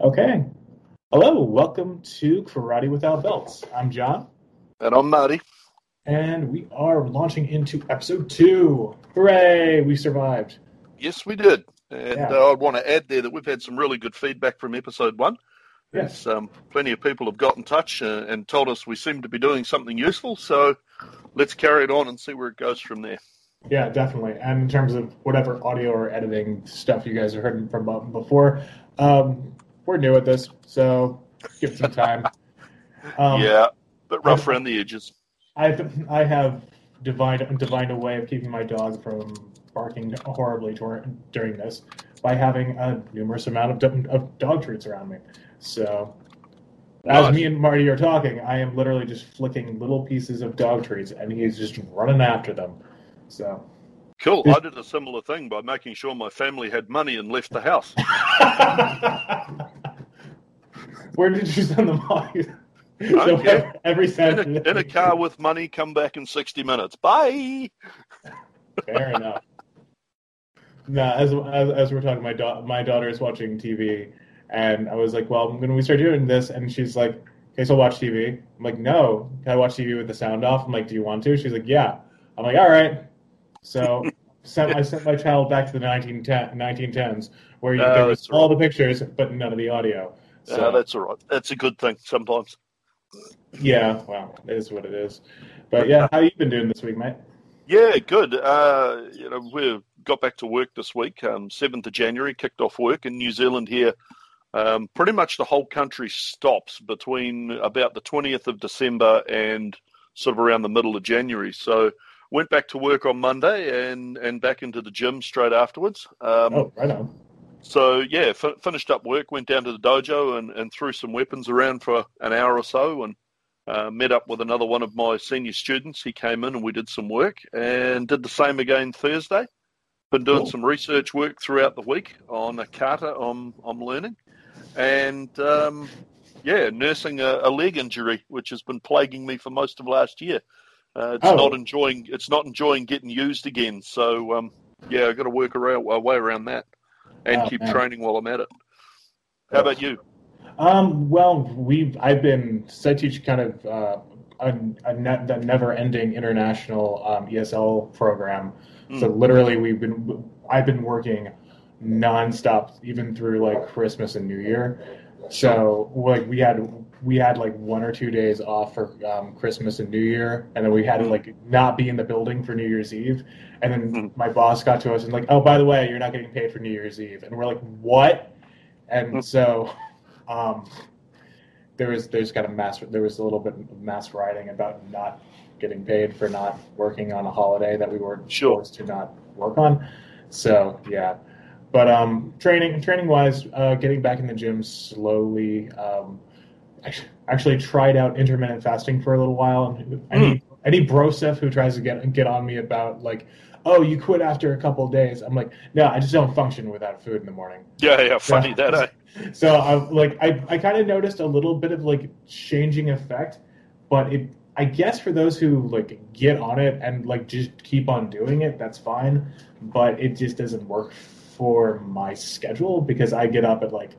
Okay. Hello, welcome to Karate Without Belts. I'm John, And I'm Marty. and we are launching into episode two. Hooray! We survived. Yes, we did. And Yeah. uh, I want to add there that we've had some really good feedback from episode one. Yes. Um, plenty of people have got in touch uh, and told us we seem to be doing something useful. So let's carry it on and see where it goes from there. Yeah, definitely. And in terms of whatever audio or editing stuff you guys have heard from before, um, we're new at this, so give it some time. Um, yeah, but rough around the edges. I I have divined divined a way of keeping my dog from barking horribly dur- during this by having a numerous amount of, of dog treats around me. So, as Nice. me and Marty are talking, I am literally just flicking little pieces of dog treats, and he's just running after them. So, Cool. I did a similar thing by making sure my family had money and left the house. where did you send them off? So care. every In Saturday. a, in a car with money, come back in 60 minutes. Bye. Fair enough. Now, as, as as we're talking, my da- my daughter is watching TV, and I was like, "Well, when we start doing this," and she's like, "Okay, so watch TV." I'm like, "No, can I watch TV with the sound off?" I'm like, "Do you want to?" She's like, "Yeah." I'm like, "All right." So sent, I sent my child back to the 1910, 1910s, where you, No, there was all the pictures but none of the audio. So Uh, that's all right. That's a good thing sometimes. yeah, well, it is what it is. But yeah, how you been doing this week, mate? Yeah, good. Uh, you know, we got back to work this week. Um, Seventh of January, kicked off work in New Zealand here. Um, pretty much the whole country stops between about the twentieth of December and sort of around the middle of January. So went back to work on Monday and and back into the gym straight afterwards. Um, Oh, right on. So yeah, f- finished up work, went down to the dojo and, and threw some weapons around for an hour or so, and uh, met up with another one of my senior students. He came in and we did some work, and did the same again Thursday. Been doing Cool. some research work throughout the week on a kata I'm I'm learning, and um, yeah, nursing a, a leg injury which has been plaguing me for most of last year. Uh, it's Oh. not enjoying it's not enjoying getting used again. So um, yeah, I've got to work around a way around that and Oh, keep man. training while I'm at it. How about you? Um, well, we've I've been so I teach kind of uh, a, a ne- the never-ending international um, ESL program. So literally, we've been I've been working nonstop even through like Christmas and New Year. So like we had we had like one or two days off for um, Christmas and New Year, and then we had to like not be in the building for New Year's Eve. And then Mhm. my boss got to us and like, oh, by the way, you're not getting paid for New Year's Eve, and we're like, what? And Mhm. so um, there was there's kind of mass there was a little bit of mass writing about not getting paid for not working on a holiday that we were Sure. forced to not work on. So yeah, but um, training training wise, uh, getting back in the gym slowly. Um, actually, actually tried out intermittent fasting for a little while. And any any bro who tries to get get on me about like, oh, you quit after a couple of days. I'm like, no, I just don't function without food in the morning. Yeah, yeah, funny that, eh? So I like I, I kind of noticed a little bit of like changing effect, but it I guess for those who like get on it and like just keep on doing it, that's fine. But it just doesn't work for my schedule because I get up at like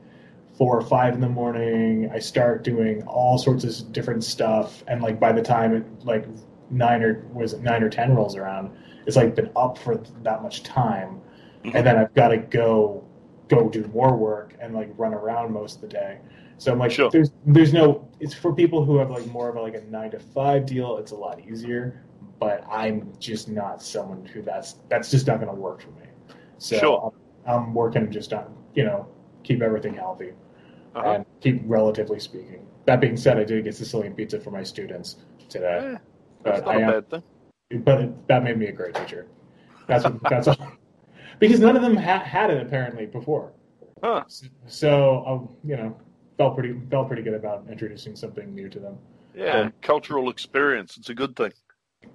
four or five in the morning. I start doing all sorts of different stuff, and like by the time it like nine or was it nine or ten rolls around, it's like been up for that much time, Mhm. and then I've got to go go do more work and like run around most of the day. So I'm like, Sure. there's there's no. It's for people who have like more of a, like a nine to five deal. It's a lot easier, but I'm just not someone who that's that's just not going to work for me. So Sure. I'm, I'm working just on you know keep everything healthy Uh-huh. and keep relatively speaking. That being said, I did get Sicilian pizza for my students today, Yeah, that's but not I a am, bad thing. but it, that made me a great teacher. That's what, that's all. Because none of them ha- had it apparently before. Huh. So um, you know, felt pretty felt pretty good about introducing something new to them. Yeah, Um, cultural experience. It's a good thing.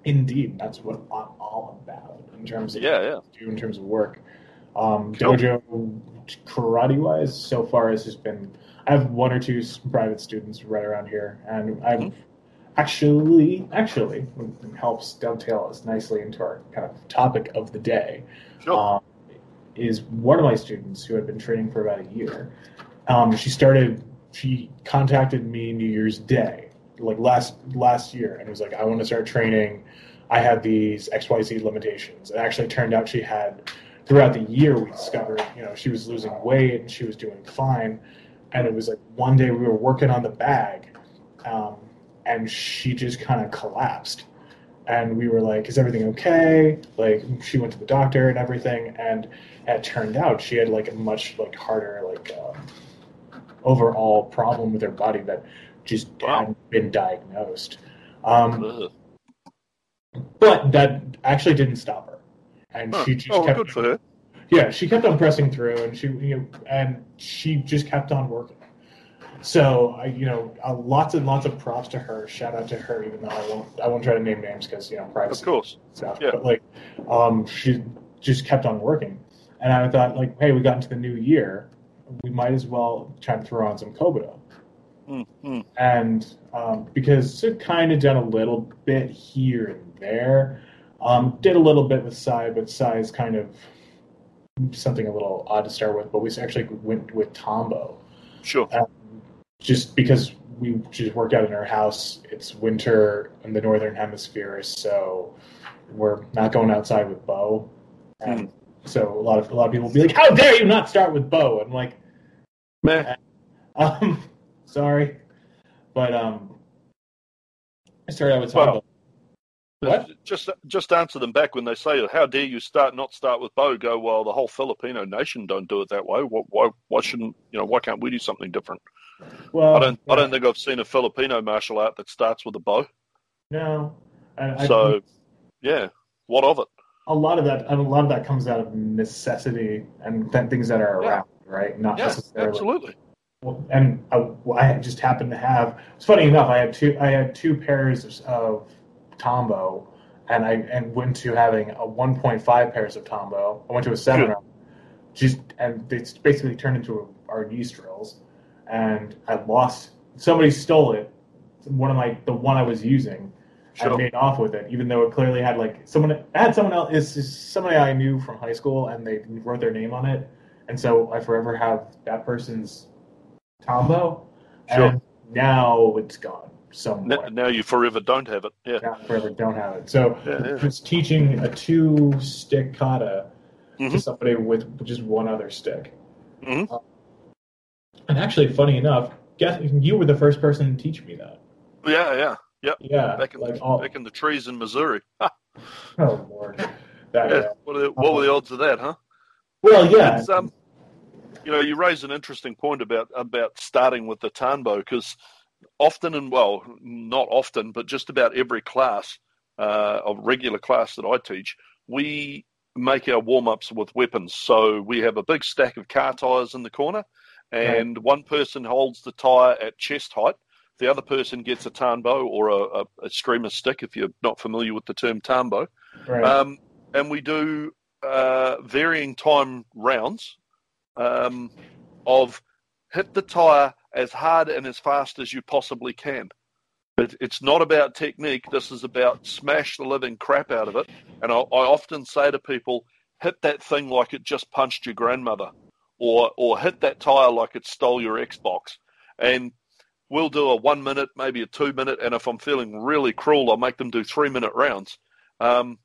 Indeed, that's what I'm all about in terms of Yeah, yeah. do in terms of work. Um, Dojo karate wise, so far has just been. I have one or two private students right around here, and I've actually actually helps dovetail us nicely into our kind of topic of the day. Sure. Um, is one of my students who had been training for about a year Um, she started. She contacted me New Year's Day, like last last year, and was like, "I want to start training. I have these X Y Z limitations." It actually turned out she had. Throughout the year, we discovered, you know, she was losing weight and she was doing fine. And it was like one day we were working on the bag, um, and she just kind of collapsed and we were like, "Is everything okay?" Like she went to the doctor and everything, and it turned out she had like a much like harder like uh, overall problem with her body that just Wow. hadn't been diagnosed. Um, but that actually didn't stop her, and Huh. she just Oh, kept good for her. yeah, she kept on pressing through, and she you know, and she just kept on working. So I, you know, uh, lots and lots of props to her. Shout out to her, even though I won't, I won't try to name names because you know privacy Of course. stuff. Yeah. But like, um, she just kept on working, and I thought like, hey, we got into the new year, we might as well try to throw on some Kobudo, Mm, mm. and um, because it kind of done a little bit here and there, um, did a little bit with Sai, but Sai is kind of something a little odd to start with. But we actually went with Tanbo Sure. just because we just work out in our house. It's winter in the northern hemisphere, so we're not going outside with Bo. And so a lot of a lot of people will be like, "How dare you not start with Bo?" I'm like, Meh. um, "Sorry," but um, I started out with Tanbo. What? Just just answer them back when they say, "How dare you start not start with Bo?" Go, well, the whole Filipino nation don't do it that way. Why, why, why shouldn't you know? Why can't we do something different? well, I don't. I don't think I've seen a Filipino martial art that starts with a bo. No, I, So, yeah, what of it? a lot of that, and a lot of that comes out of necessity and th- things that are Yeah. around, right? Not Yeah, necessarily. absolutely. Well, and I, well, I just happened to have. It's funny enough. I had two. I had two pairs of Tanbo, and I and went to having a 1.5 pairs of Tanbo. I went to a seminar. Just and it's basically turned into our knee drills, and I lost. Somebody stole it. One of my the one I was using. Sure. I made off with it, even though it clearly had like someone it had someone else. Just somebody I knew from high school, and they wrote their name on it, and so I forever have that person's Tanbo, Sure. and now it's gone Somewhere. now you forever don't have it. Yeah. Now forever don't have it. So Yeah, yeah. Teaching a two stick kata to Mhm. somebody with just one other stick. Mhm. Uh, and actually, funny enough, guess you were the first person to teach me that. Yeah, yeah. Yep. Yeah, Back in like the, all, back in the trees in Missouri. Oh lord, that, yeah. What, are the, what were the odds of that, huh? Well, yeah, um, you know, you raise an interesting point about about starting with the tanbo because often and well, not often, but just about every class, uh, of regular class that I teach, we make our warm ups with weapons. So we have a big stack of car tires in the corner, and one person holds the tire at chest height. The other person gets a tanbo or a, a, a streamer stick, if you're not familiar with the term tanbo. right. Um, and we do uh, varying time rounds um, of hit the tire as hard and as fast as you possibly can. It, it's not about technique. This is about smash the living crap out of it. And I, I often say to people, hit that thing like it just punched your grandmother, or or hit that tire like it stole your Xbox. And we'll do a one minute, maybe a two minute, and if I'm feeling really cruel, I'll make them do three minute rounds. Um,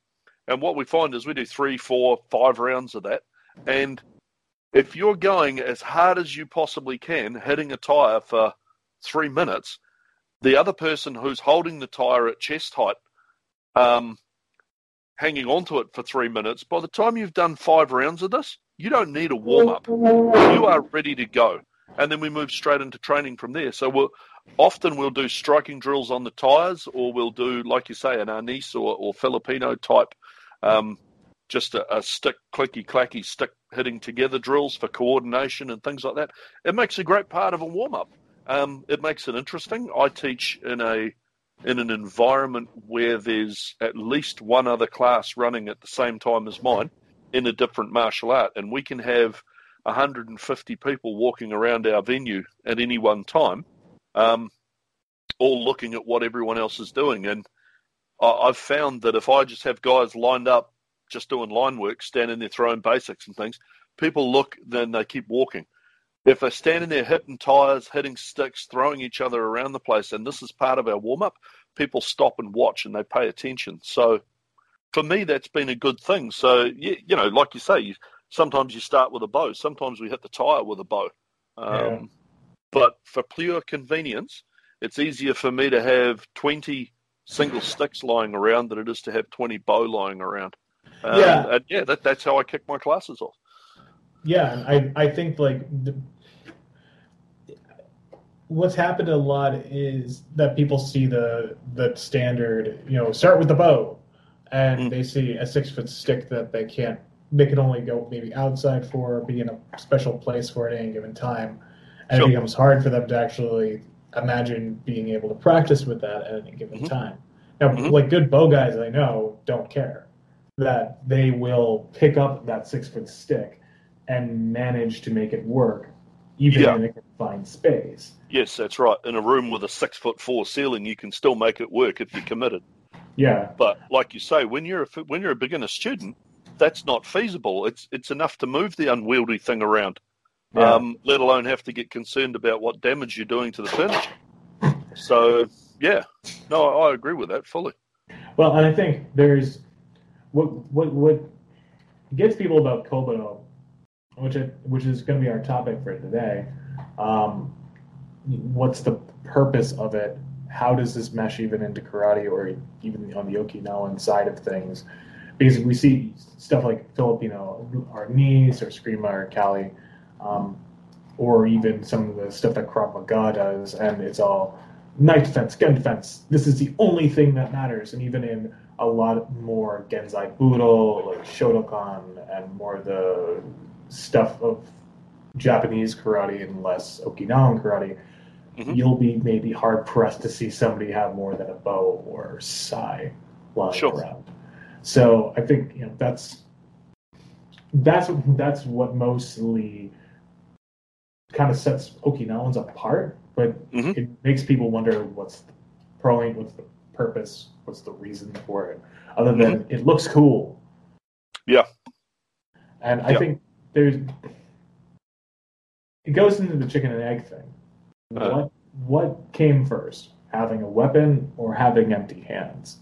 and what we find is we do three, four, five rounds of that. And if you're going as hard as you possibly can, hitting a tire for three minutes, the other person who's holding the tire at chest height, um, hanging onto it for three minutes, by the time you've done five rounds of this, you don't need a warm up. You are ready to go. And then we move straight into training from there. So we'll often we'll do striking drills on the tires, or we'll do, like you say, an Arnis or, or Filipino type, um, just a, a stick clicky clacky stick hitting together drills for coordination and things like that. It makes a great part of a warm up. Um, it makes it interesting. I teach in a in an environment where there's at least one other class running at the same time as mine in a different martial art, and we can have 150 people walking around our venue at any one time, um, all looking at what everyone else is doing. And I, I've found that if I just have guys lined up, just doing line work, standing there throwing basics and things, people look, then they keep walking. if they're standing there hitting tires, hitting sticks, throwing each other around the place, and this is part of our warm up, people stop and watch and they pay attention. So for me, that's been a good thing. So you, you know, like you say, you, sometimes you start with a bo, sometimes we hit the tire with a bo. Um, yeah. But for pure convenience, it's easier for me to have twenty single sticks lying around than it is to have twenty bo lying around. Um, yeah, and yeah, that, that's how I kick my classes off. Yeah, I I think like the, what's happened a lot is that people see the the standard, you know, start with the bo, and mm. they see a six foot stick that they can't, they can only go maybe outside for, be in a special place for at any given time, and sure. it becomes hard for them to actually imagine being able to practice with that at any given mm-hmm. time. Now, mm-hmm. like good bo guys I know don't care that they will pick up that six foot stick and manage to make it work, even yeah. in a confined space. Yes, that's right. In a room with a six foot four ceiling, you can still make it work if you're committed. Yeah. But like you say, when you're a, when you're a beginner student, that's not feasible. It's it's enough to move the unwieldy thing around, yeah. um, let alone have to get concerned about what damage you're doing to the furniture. So yeah, no, I agree with that fully. Well, and I think there's what what what gets people about Kobudo, which it, which is going to be our topic for today. Um, what's the purpose of it? How does this mesh even into karate or even on the Okinawan side of things? Because we see stuff like Filipino arnis or Eskrima or Kali, um, or even some of the stuff that Krav Maga does, and it's all knife defense, gun defense. This is the only thing that matters. And even in a lot more Gendai Budo, like Shotokan, and more the stuff of Japanese karate and less Okinawan karate, mm-hmm. you'll be maybe hard pressed to see somebody have more than a bo or sai lying sure. around. So I think you know that's that's that's what mostly kind of sets Okinawans apart, but mm-hmm. it makes people wonder what's the point, what's the purpose, what's the reason for it, other than mm-hmm. it looks cool. Yeah. And I yeah. think there's it goes into the chicken and egg thing. Uh, what what came first, having a weapon or having empty hands?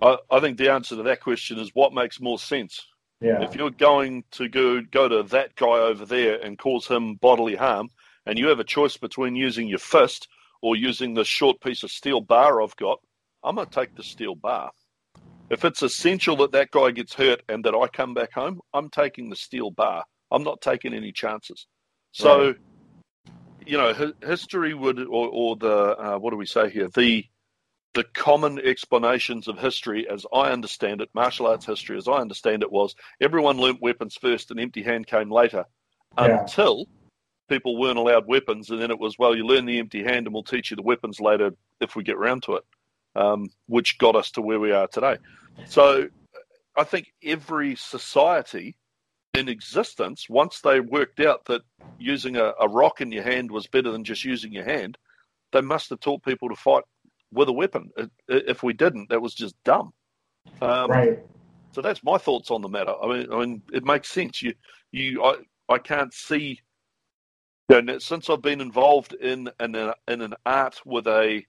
I, I think the answer to that question is what makes more sense. Yeah. If you're going to go go to that guy over there and cause him bodily harm, and you have a choice between using your fist or using the short piece of steel bar I've got, I'm going to take the steel bar. If it's essential that that guy gets hurt and that I come back home, I'm taking the steel bar. I'm not taking any chances. So, right. you know, history would, or, or the uh, what do we say here? The the common explanations of history, as I understand it, martial arts history, as I understand it, was everyone learnt weapons first and empty hand came later, yeah. until people weren't allowed weapons, and then it was well, you learn the empty hand, and we'll teach you the weapons later if we get around to it um, which got us to where we are today. So I think every society in existence, once they worked out that using a, a, rock in your hand was better than just using your hand, they must have taught people to fight with a weapon. If we didn't, that was just dumb. Um, right. So that's my thoughts on the matter. I mean, I mean, it makes sense. You, you, I, I can't see. You know, since I've been involved in in, in an art with a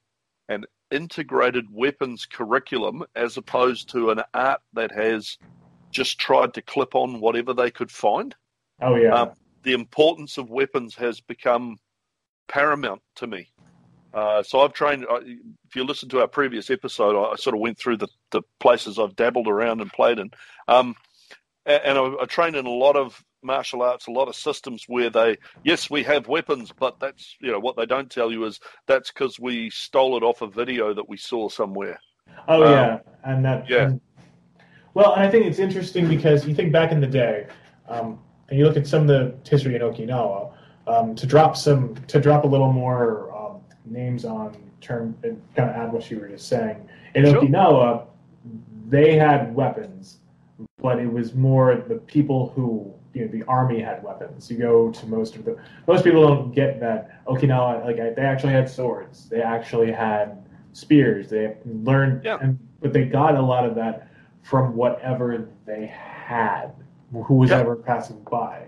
an integrated weapons curriculum as opposed to an art that has just tried to clip on whatever they could find. Oh, yeah. Um, the importance of weapons has become paramount to me. Uh, so I've trained. If you listen to our previous episode, I, sort of went through the, the places I've dabbled around and played in, um, and, and I, I, trained in a lot of martial arts, a lot of systems where they, yes, we have weapons, but that's, you know, what they don't tell you is that's because we stole it off a video that we saw somewhere. Oh, um, yeah. And that, yeah. And, well, and I think it's interesting because you think back in the day, um, and you look at some of the history in Okinawa, um, to drop some, to drop a little more um, names on term, and kind of add what you were just saying. In sure. Okinawa, they had weapons, but it was more the people who you know the army had weapons. You go to most of the most people don't get that Okinawa like they actually had swords. They actually had spears. They learned, yeah. and, but they got a lot of that from whatever they had, who was yeah. ever passing by.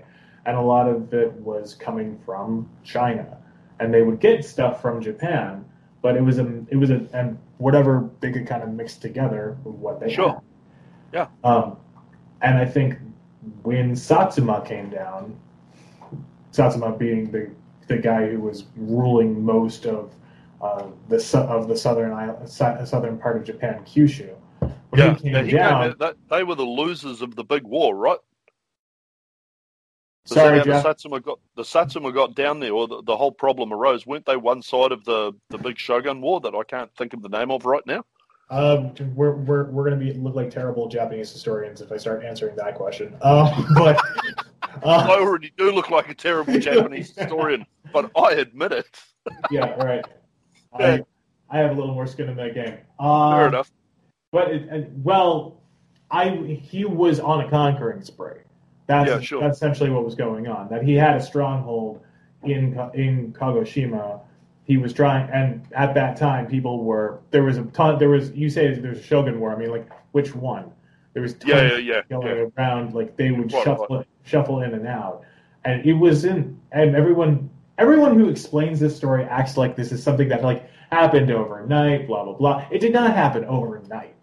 and a lot of it was coming from China, and they would get stuff from Japan, but it was a it was a and whatever they could kind of mix together with what they Sure. had. Yeah. Um, and I think when Satsuma came down, Satsuma being the the guy who was ruling most of uh, the su- of the southern island, su- southern part of Japan, Kyushu. When Yeah, he came yeah, he down, came, that, they were the losers of the big war, right? Is sorry, that Jeff. the Satsuma got the Satsuma got down there, or the, the whole problem arose? Weren't they one side of the, the big Shogun War that I can't think of the name of right now? Um, we're we're we're gonna be look like terrible Japanese historians if I start answering that question. Um, but I uh, already do look like a terrible Japanese historian, but I admit it. yeah, right. Yeah. I I have a little more skin in that game. Um, Fair enough. But it, it- well, I he was on a conquering spree. That's Yeah, sure. that's essentially what was going on. That he had a stronghold in in Kagoshima. He was trying, and at that time, people were there was a ton. There was you say there's a Shogun War. I mean, like which one? There was tons Yeah, yeah, yeah. going yeah. around. Like they would Right, shuffle shuffle in and out, and it was in. And everyone everyone who explains this story acts like this is something that like happened overnight. Blah blah blah. It did not happen overnight.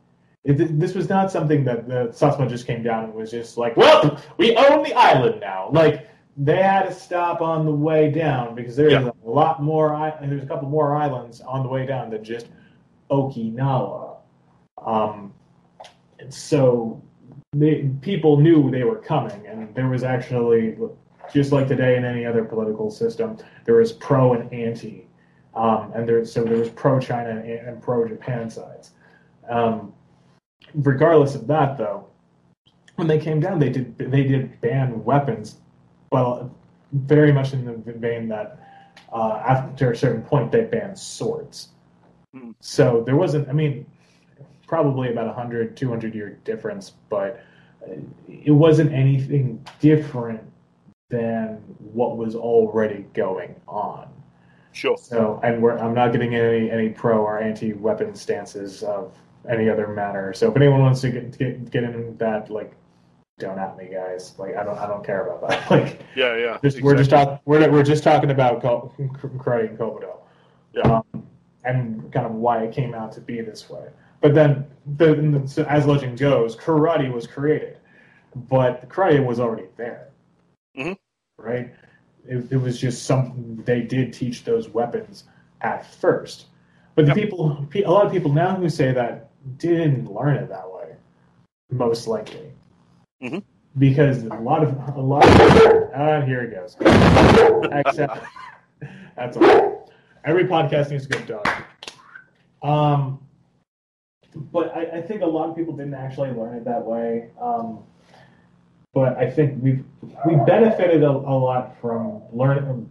It, this was not something that the Satsuma just came down and was just like, well, we own the island now. Like they had to stop on the way down because there's Yeah. a lot more. There's a couple more islands on the way down than just Okinawa. Um, and so they, people knew they were coming, and there was actually just like today in any other political system, there was pro and anti, um, and there so there was pro China and, and pro Japan sides. Um, regardless of that, though, when they came down, they did they did ban weapons, well, very much in the vein that uh, after a certain point they banned swords. Hmm. So there wasn't, I mean, probably about a 100, 200 year difference, but uh, it wasn't anything different than what was already going on. Sure. So, and we're, I'm not getting any any pro or anti weapon stances of any other matter. So, if anyone wants to get get, get in that, like, don't at me, guys. Like, I don't I don't care about that. Like, Yeah, yeah. just, we're just talking we're we're just talking about karate and kobudo, Yeah. um, and kind of why it came out to be this way. But then, the, so as legend goes, karate was created, but karate was already there, Mhm. right? It, it was just something they did teach those weapons at first. But the Yep. people, a lot of people now who say that didn't learn it that way, most likely, Mhm. because a lot of a lot of ah, here it goes. Except that's all. Every podcast needs a good dog. Um, but I, I think a lot of people didn't actually learn it that way. Um, but I think we've we benefited a, a lot from learning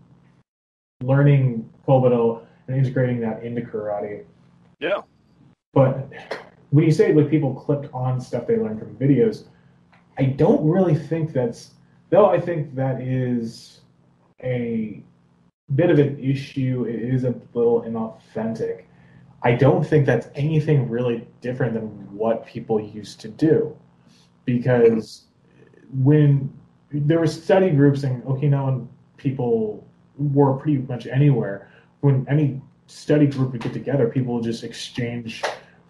learning Kobudo and integrating that into karate. Yeah. But when you say like people clicked on stuff they learned from videos, I don't really think that's though I think that is a bit of an issue. It is a little inauthentic. I don't think that's anything really different than what people used to do. Because when there were study groups and Okinawan people were pretty much anywhere, when any study group would get together, people would just exchange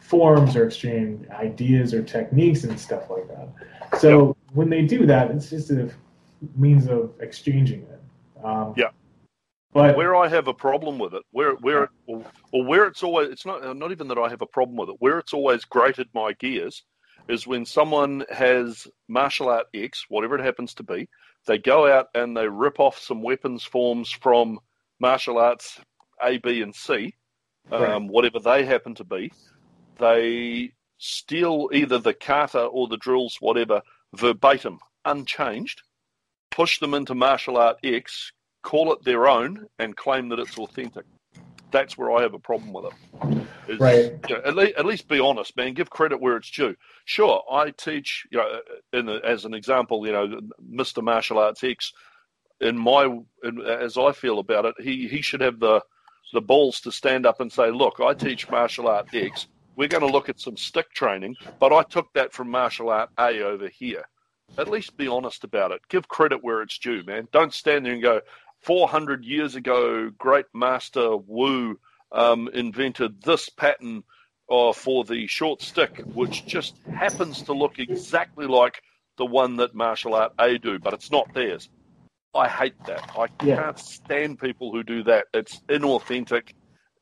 forms or exchange ideas or techniques and stuff like that. So when they do that, it's just a means of exchanging it. Um, Yeah. But where I have a problem with it, where where or, or where it's always it's not not even that I have a problem with it. Where it's always grated my gears is when someone has martial art X, whatever it happens to be, they go out and they rip off some weapons forms from martial arts A, B, and C, um, Right. whatever they happen to be. They steal either the kata or the drills, whatever, verbatim, unchanged, push them into martial art X, call it their own, and claim that it's authentic. That's where I have a problem with it. Is, Right. you know, at, le- at least be honest, man. Give credit where it's due. Sure, I teach, you know, in the, as an example, you know, Mr. Martial Arts X. In my, in, as I feel about it, he he should have the the balls to stand up and say, "Look, I teach martial art X. We're going to look at some stick training, but I took that from martial art A over here." at least be honest about it. Give credit where it's due, man. Don't stand there and go, 400 years ago, great master Wu um, invented this pattern uh, for the short stick, which just happens to look exactly like the one that martial art A do, but it's not theirs. I hate that. I Yeah. can't stand people who do that. It's inauthentic.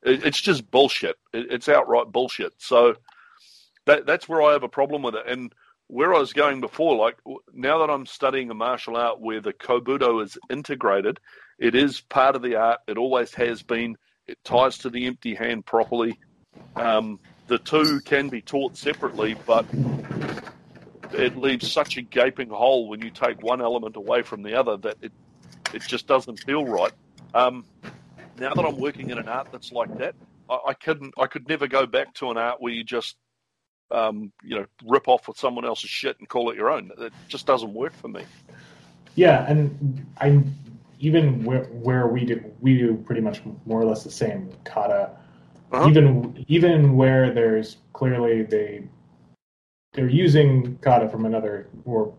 It, it's just bullshit. It's outright bullshit. So that that's where I have a problem with it. And where I was going before, like now that I'm studying a martial art where the kobudo is integrated, it is part of the art. It always has been. It ties to the empty hand properly. Um, the two can be taught separately, but it leaves such a gaping hole when you take one element away from the other that it it just doesn't feel right. Um, now that I'm working in an art that's like that, I, I couldn't I could never go back to an art where you just um, you know rip off with someone else's shit and call it your own. It just doesn't work for me. Yeah, and I even where, where we do we do pretty much more or less the same kata. Uh-huh. Even even where there's clearly they they're using kata from another or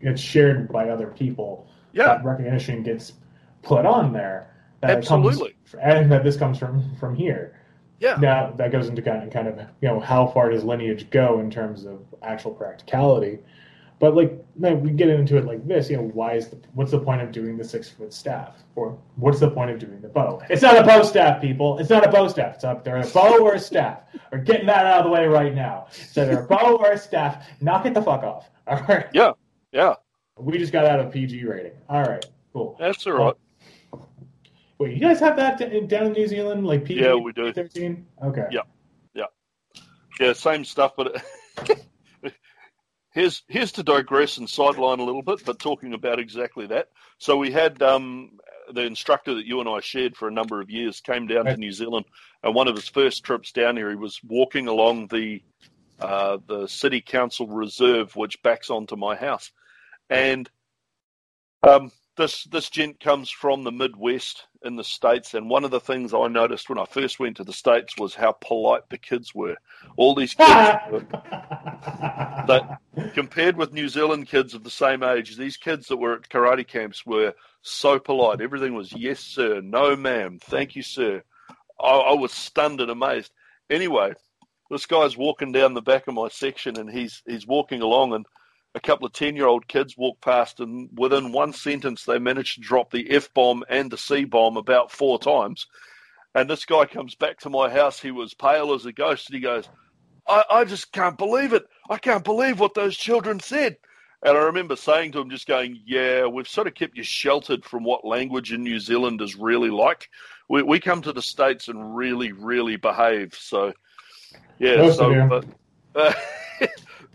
it's shared by other people. Yeah, That recognition gets put on there. Absolutely. comes, and that this comes from from here. yeah, Now that goes into kind of kind of you know how far does lineage go in terms of actual practicality, but like no, we get into it like this. You know, why is the what's the point of doing the six foot staff, or what's the point of doing the bo? It's not a bo staff, people. It's not a bo staff. It's up there a bo or a staff. We're getting that out of the way right now. So they're a bo or a staff. Knock it the fuck off. All right. yeah, yeah. We just got out of PG rating. All right. Cool. That's all right. Wait, you guys have that down in New Zealand, like PG? Yeah, we do. Thirteen. Okay. Yeah. Yeah, same stuff, but here's here's to digress and sideline a little bit, but talking about exactly that. So we had um, the instructor that you and I shared for a number of years came down to New Zealand, and one of his first trips down here, he was walking along the uh, the city council reserve, which backs onto my house, and um, this this gent comes from the Midwest in the states, and one of the things I noticed when I first went to the states was how polite the kids were. All these kids, were- that compared with New Zealand kids of the same age, these kids that were at karate camps were so polite. Everything was yes, sir, no, ma'am, thank you, sir. I, I was stunned and amazed. Anyway, this guy's walking down the back of my section, and he's he's walking along, and a couple of ten year old kids walk past, and within one sentence, they managed to drop the f bomb and the c bomb about four times. And this guy comes back to my house. He was pale as a ghost, and he goes, I, I just can't believe it. I can't believe what those children said. And I remember saying to him, just going, Yeah, we've sort of kept you sheltered from what language in New Zealand is really like. We, we come to the States and really, really behave. So, yeah, Most so, but,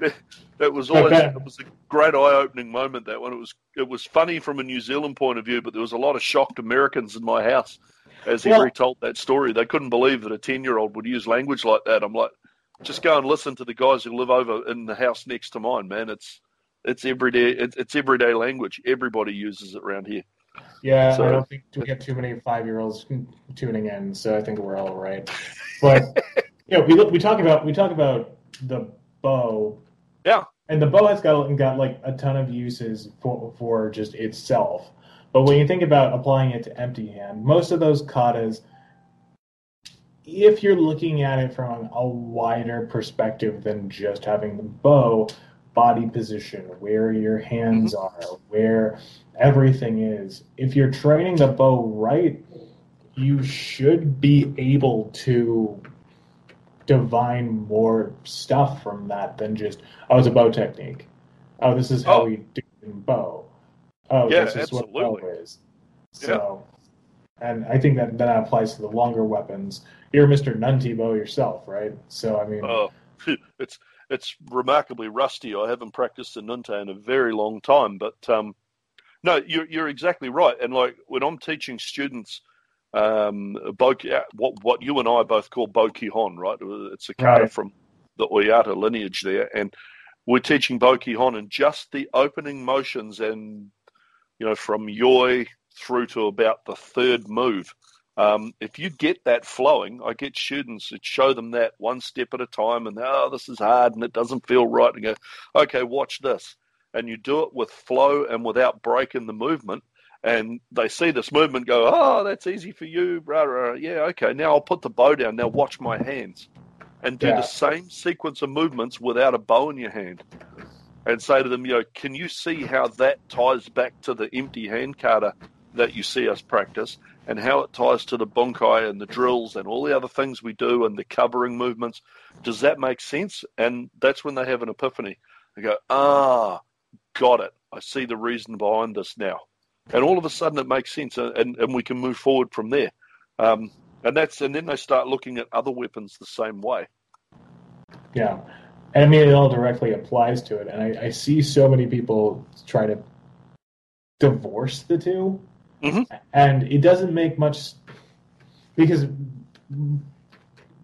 uh, that was always, it was a great eye opening moment, that one. It was, it was funny from a New Zealand point of view, but there was a lot of shocked Americans in my house as he Well- retold that story. They couldn't believe that a 10 year old would use language like that. I'm like, just go and listen to the guys who live over in the house next to mine, man. It's it's everyday it's, it's everyday language. Everybody uses it around here. Yeah, So- I don't think we get too many five year olds tuning in, so I think we're all right. But yeah, we look, we talk about we talk about the bo. And the bo has got got like a ton of uses for for just itself. But when you think about applying it to empty hand, most of those katas, if you're looking at it from a wider perspective than just having the bo, body position, where your hands mm-hmm. are, where everything is. If you're training the bo right, you should be able to divine more stuff from that than just oh it's a bo technique. Oh, this is how Oh. we do it in bo. Oh, Yeah, this is what bo is. So and I think that that applies to the longer weapons. You're Mr. Nunti bo yourself, right? So I mean Oh, it's it's remarkably rusty. I haven't practiced the nunta in a very long time, but um, no, you're you're exactly right. And like when I'm teaching students, um, bo, what what you and I both call Bokihon, right? It's a kata Right. from the Oyata lineage there, and we're teaching Bokihon and just the opening motions, and you know from Yoi through to about the third move. Um, if you get that flowing, I get students that show them that one step at a time, and oh, this is hard and it doesn't feel right, and go, okay, watch this. and you do it with flow and without breaking the movement, and they see this movement go, oh, that's easy for you, blah, blah. yeah, okay, now I'll put the bo down, now watch my hands. And do Yeah. the same sequence of movements without a bo in your hand. And say to them, you know, can you see how that ties back to the empty hand kata that you see us practice and how it ties to the bunkai and the drills and all the other things we do and the covering movements? Does that make sense? And that's when they have an epiphany. They go, ah, got it. I see the reason behind this now. And all of a sudden it makes sense and, and, and we can move forward from there. Um, and that's and then they start looking at other weapons the same way. Yeah. And I mean, it all directly applies to it. And I, I see so many people try to divorce the 2 Mhm. And it doesn't make much because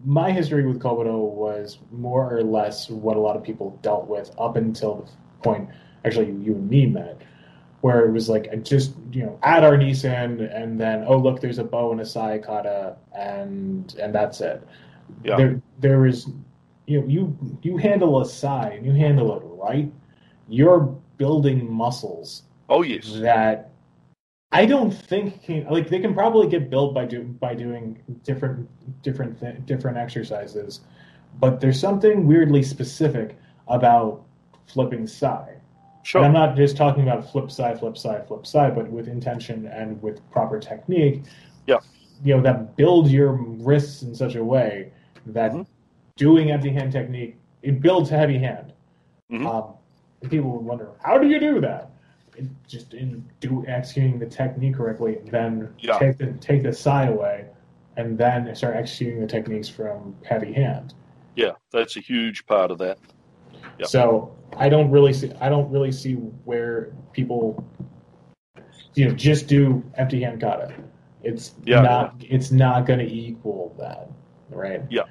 my history with Kobudo was more or less what a lot of people dealt with up until the point actually you and me met, where it was like I just you know add our Nissan and then oh look there's a bo and a sai kata and and that's it. Yeah. There there is you know you you handle a Sai and you handle it right, you're building muscles Oh yes. that I don't think can like they can probably get built by do by doing different different th- different exercises, but there's something weirdly specific about flipping sai. Sure. And I'm not just talking about flip sai, flip sai, flip sai, but with intention and with proper technique. Yeah. You know that build your wrists in such a way that Mhm. doing empty hand technique it builds heavy hand. Mhm. Um, people would wonder how do you do that? It, just in do executing the technique correctly, then Yeah. take the take the sai away, and then start executing the techniques from heavy hand. Yeah, that's a huge part of that. Yep. So I don't really see I don't really see where people you know just do empty hand kata. It's Yeah. not it's not going to equal that, right? Yeah.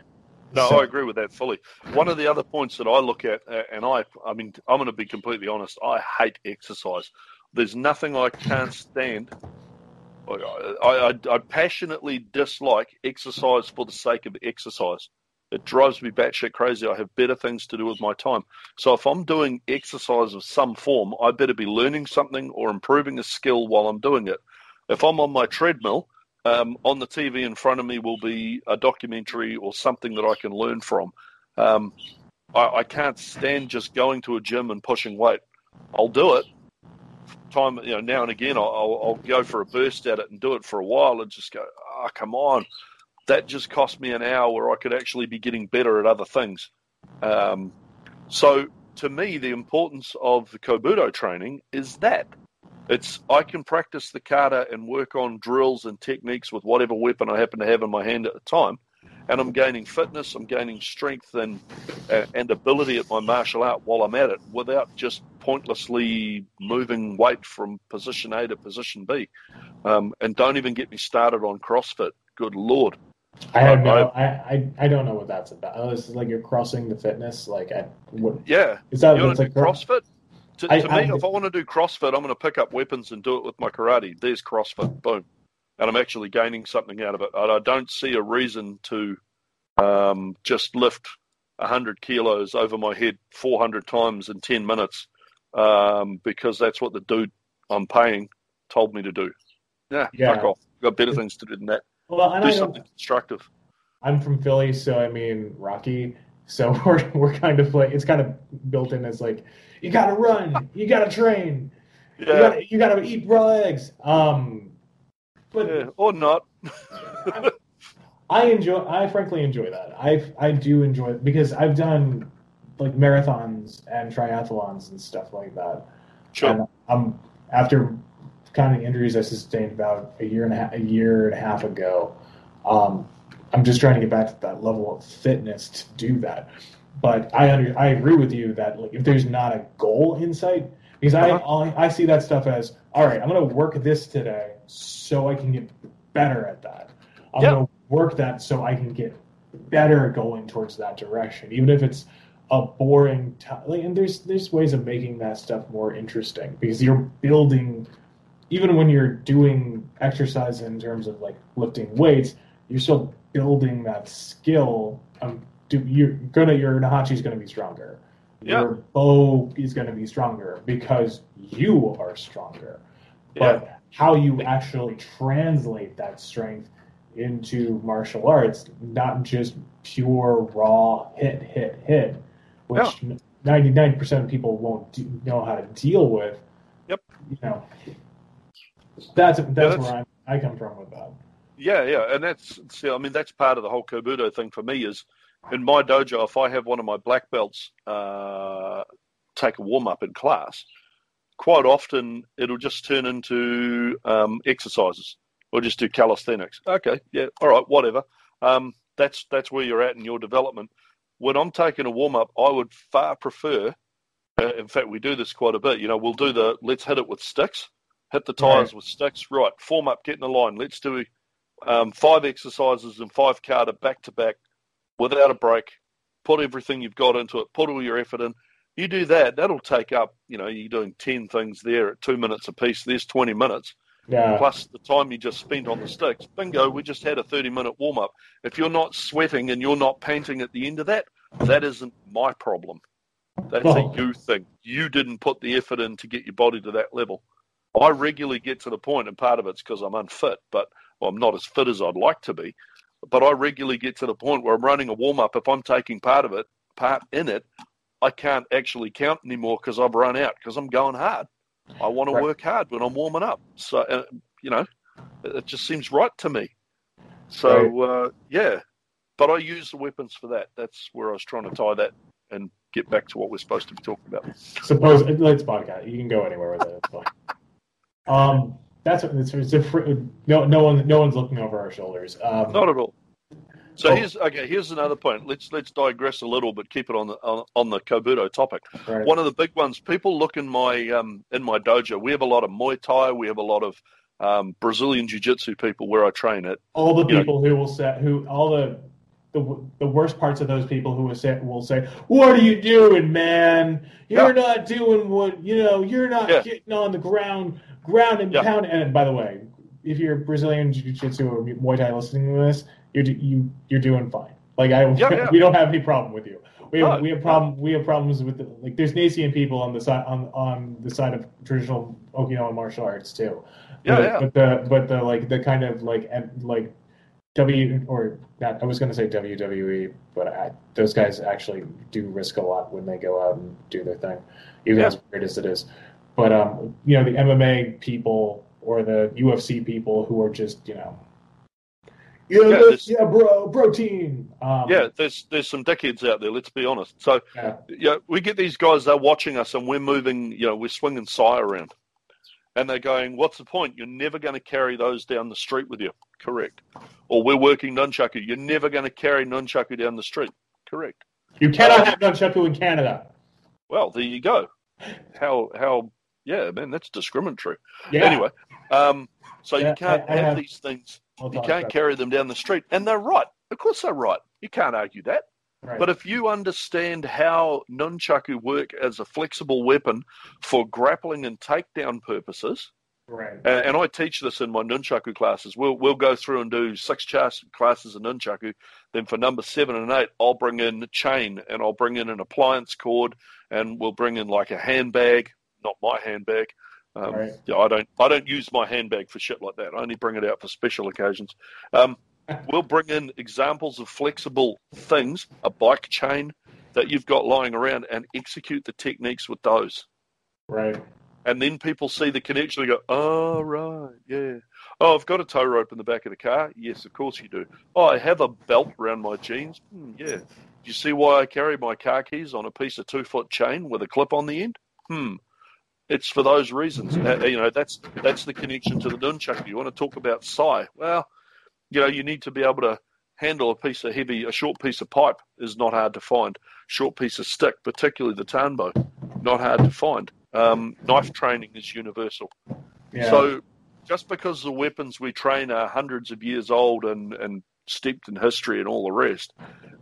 No, So- I agree with that fully. One of the other points that I look at, uh, and I, I mean, I'm going to be completely honest. I hate exercise. There's nothing I can't stand. I, I, I, I passionately dislike exercise for the sake of exercise. It drives me batshit crazy. I have better things to do with my time. So if I'm doing exercise of some form, I better be learning something or improving a skill while I'm doing it. If I'm on my treadmill, um, on the TV in front of me will be a documentary or something that I can learn from. Um, I, I can't stand just going to a gym and pushing weight. I'll do it. Time, you know, now and again, I'll, I'll, go for a burst at it and do it for a while and just go, ah, come on. That just cost me an hour where I could actually be getting better at other things. Um, so, to me, the importance of the Kobudo training is that it's I can practice the kata and work on drills and techniques with whatever weapon I happen to have in my hand at the time, and I'm gaining fitness, I'm gaining strength and uh, and ability at my martial art while I'm at it, without just pointlessly moving weight from position A to position B. Um, and don't even get me started on CrossFit. Good lord. I have no, I- I, I, I don't know what that's about. Oh, this is like you're crossing the fitness, like at what Yeah, is that? you want It's to like do CrossFit? To, I- to I- me, if I want to do CrossFit, I'm going to pick up weapons and do it with my karate. There's CrossFit, boom, and I'm actually gaining something out of it. I don't see a reason to um, just lift 100 kilos over my head 400 times in 10 minutes um, because that's what the dude I'm paying told me to do. Yeah, Yeah. fuck off. I've got better things to do than that. Well, and Do I something constructive. I'm from Philly, so I mean Rocky. So we're we're kind of like it's kind of built in as like you got to run, you got to train, you Yeah, got to you got to eat raw eggs. Um, but yeah, or not. I enjoy. I frankly enjoy that. I I do enjoy it because I've done like marathons and triathlons and stuff like that. Sure. And um, after counting injuries I sustained about a year and a half, a year and a half ago, um, I'm just trying to get back to that level of fitness to do that. But I under, I agree with you that like if there's not a goal in sight, because I Uh-huh. I I see that stuff as all right. I'm going to work this today so I can get better at that. I'm Yeah. going to work that so I can get better going towards that direction, even if it's a boring time. Like, and there's there's ways of making that stuff more interesting because you're building. Even when you're doing exercise in terms of like lifting weights, you're still building that skill. Um, do, you're gonna your Naihanchi's gonna be stronger. Yeah. your bo is going to be stronger because you are stronger. But how you actually translate that strength into martial arts, not just pure raw hit, hit, hit, which ninety nine percent of people won't do, know how to deal with. Yep. You know, that's that's, that's- where I, I come from with that. Yeah, yeah, and that's see, I mean that's part of the whole Kobudo thing for me is in my dojo. If I have one of my black belts uh, take a warm up in class, quite often it'll just turn into um, exercises or just do calisthenics. Okay, yeah, all right, whatever. Um, that's that's where you're at in your development. When I'm taking a warm up, I would far prefer. Uh, in fact, we do this quite a bit. You know, we'll do the let's hit it with sticks, hit the tires Right. with sticks. Right, form up, get in the line. Let's do um, five exercises and five kata back to back without a break. Put everything you've got into it. Put all your effort in. You do that, that'll take up. You know, you're doing ten things there at two minutes a piece. There's twenty minutes Yeah. plus the time you just spent on the sticks. Bingo, we just had a 30 minute warm up. If you're not sweating and you're not panting at the end of that, that isn't my problem. That's Oh. a you thing. You didn't put the effort in to get your body to that level. I regularly get to the point, and part of it's because I'm unfit, but well, I'm not as fit as I'd like to be. But I regularly get to the point where I'm running a warm up. If I'm taking part of it, part in it, I can't actually count anymore because I've run out because I'm going hard. I want to Right. work hard when I'm warming up. So, uh, you know, it it just seems right to me. So, uh, yeah. But I use the weapons for that. That's where I was trying to tie that and get back to what we're supposed to be talking about. Suppose let's podcast. You can go anywhere with it. It's fine. Um, that's it's, it's a no no one no one's looking over our shoulders. Um, Not at all. So Oh. here's okay. Here's another point. Let's let's digress a little, but keep it on the on, on the Kobudo topic. right. One of the big ones. People look in my um, in my dojo. We have a lot of Muay Thai. We have a lot of um, Brazilian Jiu Jitsu people where I train at. all the you know- people who will say who all the the the worst parts of those people who will say will say, "What are you doing, man? You're not doing what you know. You're not Yeah. getting on the ground, ground and Yeah. pound." And by the way, if you're Brazilian jiu-jitsu or Muay Thai listening to this, you're you you're doing fine. Like I, Yeah, yeah. we don't have any problem with you. We have, No. we have uh. problem we have problems with the, like there's Nacian people on the side on on the side of traditional Okinawan martial arts too. Yeah, but, yeah. but the but the like the kind of like like W or not I was going to say WWE, but I, those guys actually do risk a lot when they go out and do their thing, even Yeah. as weird as it is. But um, you know, the MMA people or the UFC people who are just you know, yeah, Yeah, this- yeah, bro, protein. Um, Yeah, there's there's some dickheads out there. Let's be honest. So yeah, yeah, we get these guys. They're watching us, and we're moving. You know, we're swinging sai around, and they're going, "What's the point? You're never going to carry those down the street with you." Correct. Or we're working nunchaku. You're never going to carry nunchaku down the street. Correct. you cannot have nunchaku in Canada. Well, there you go. How how yeah, man, that's discriminatory. Yeah. Anyway, um, so Yeah, you can't I- I have, have- these things. We'll You can't carry them down the street, and they're right. Of course, they're right. You can't argue that. Right. But if you understand how nunchaku work as a flexible weapon for grappling and takedown purposes, right. and, and I teach this in my nunchaku classes, we'll we'll go through and do six classes of nunchaku. Then for number seven and eight, I'll bring in chain and I'll bring in an appliance cord, and we'll bring in like a handbag, not my handbag. Um, Right. yeah, I don't I don't use my handbag for shit like that. I only bring it out for special occasions. Um, we'll bring in examples of flexible things, a bike chain that you've got lying around, and execute the techniques with those. Right. And then people see the connection and go, oh, right, yeah. Oh, I've got a tow rope in the back of the car. Yes, of course you do. Oh, I have a belt around my jeans. Hmm, yeah. Do you see why I carry my car keys on a piece of two foot chain with a clip on the end? Hmm. It's for those reasons. Uh, you know, that's that's the connection to the nunchaku. You want to talk about sai? Well, you know, you need to be able to handle a piece of heavy, a short piece of pipe is not hard to find. Short piece of stick, particularly the tanbo, not hard to find. Um, knife training is universal. Yeah. So just because the weapons we train are hundreds of years old and, and steeped in history and all the rest,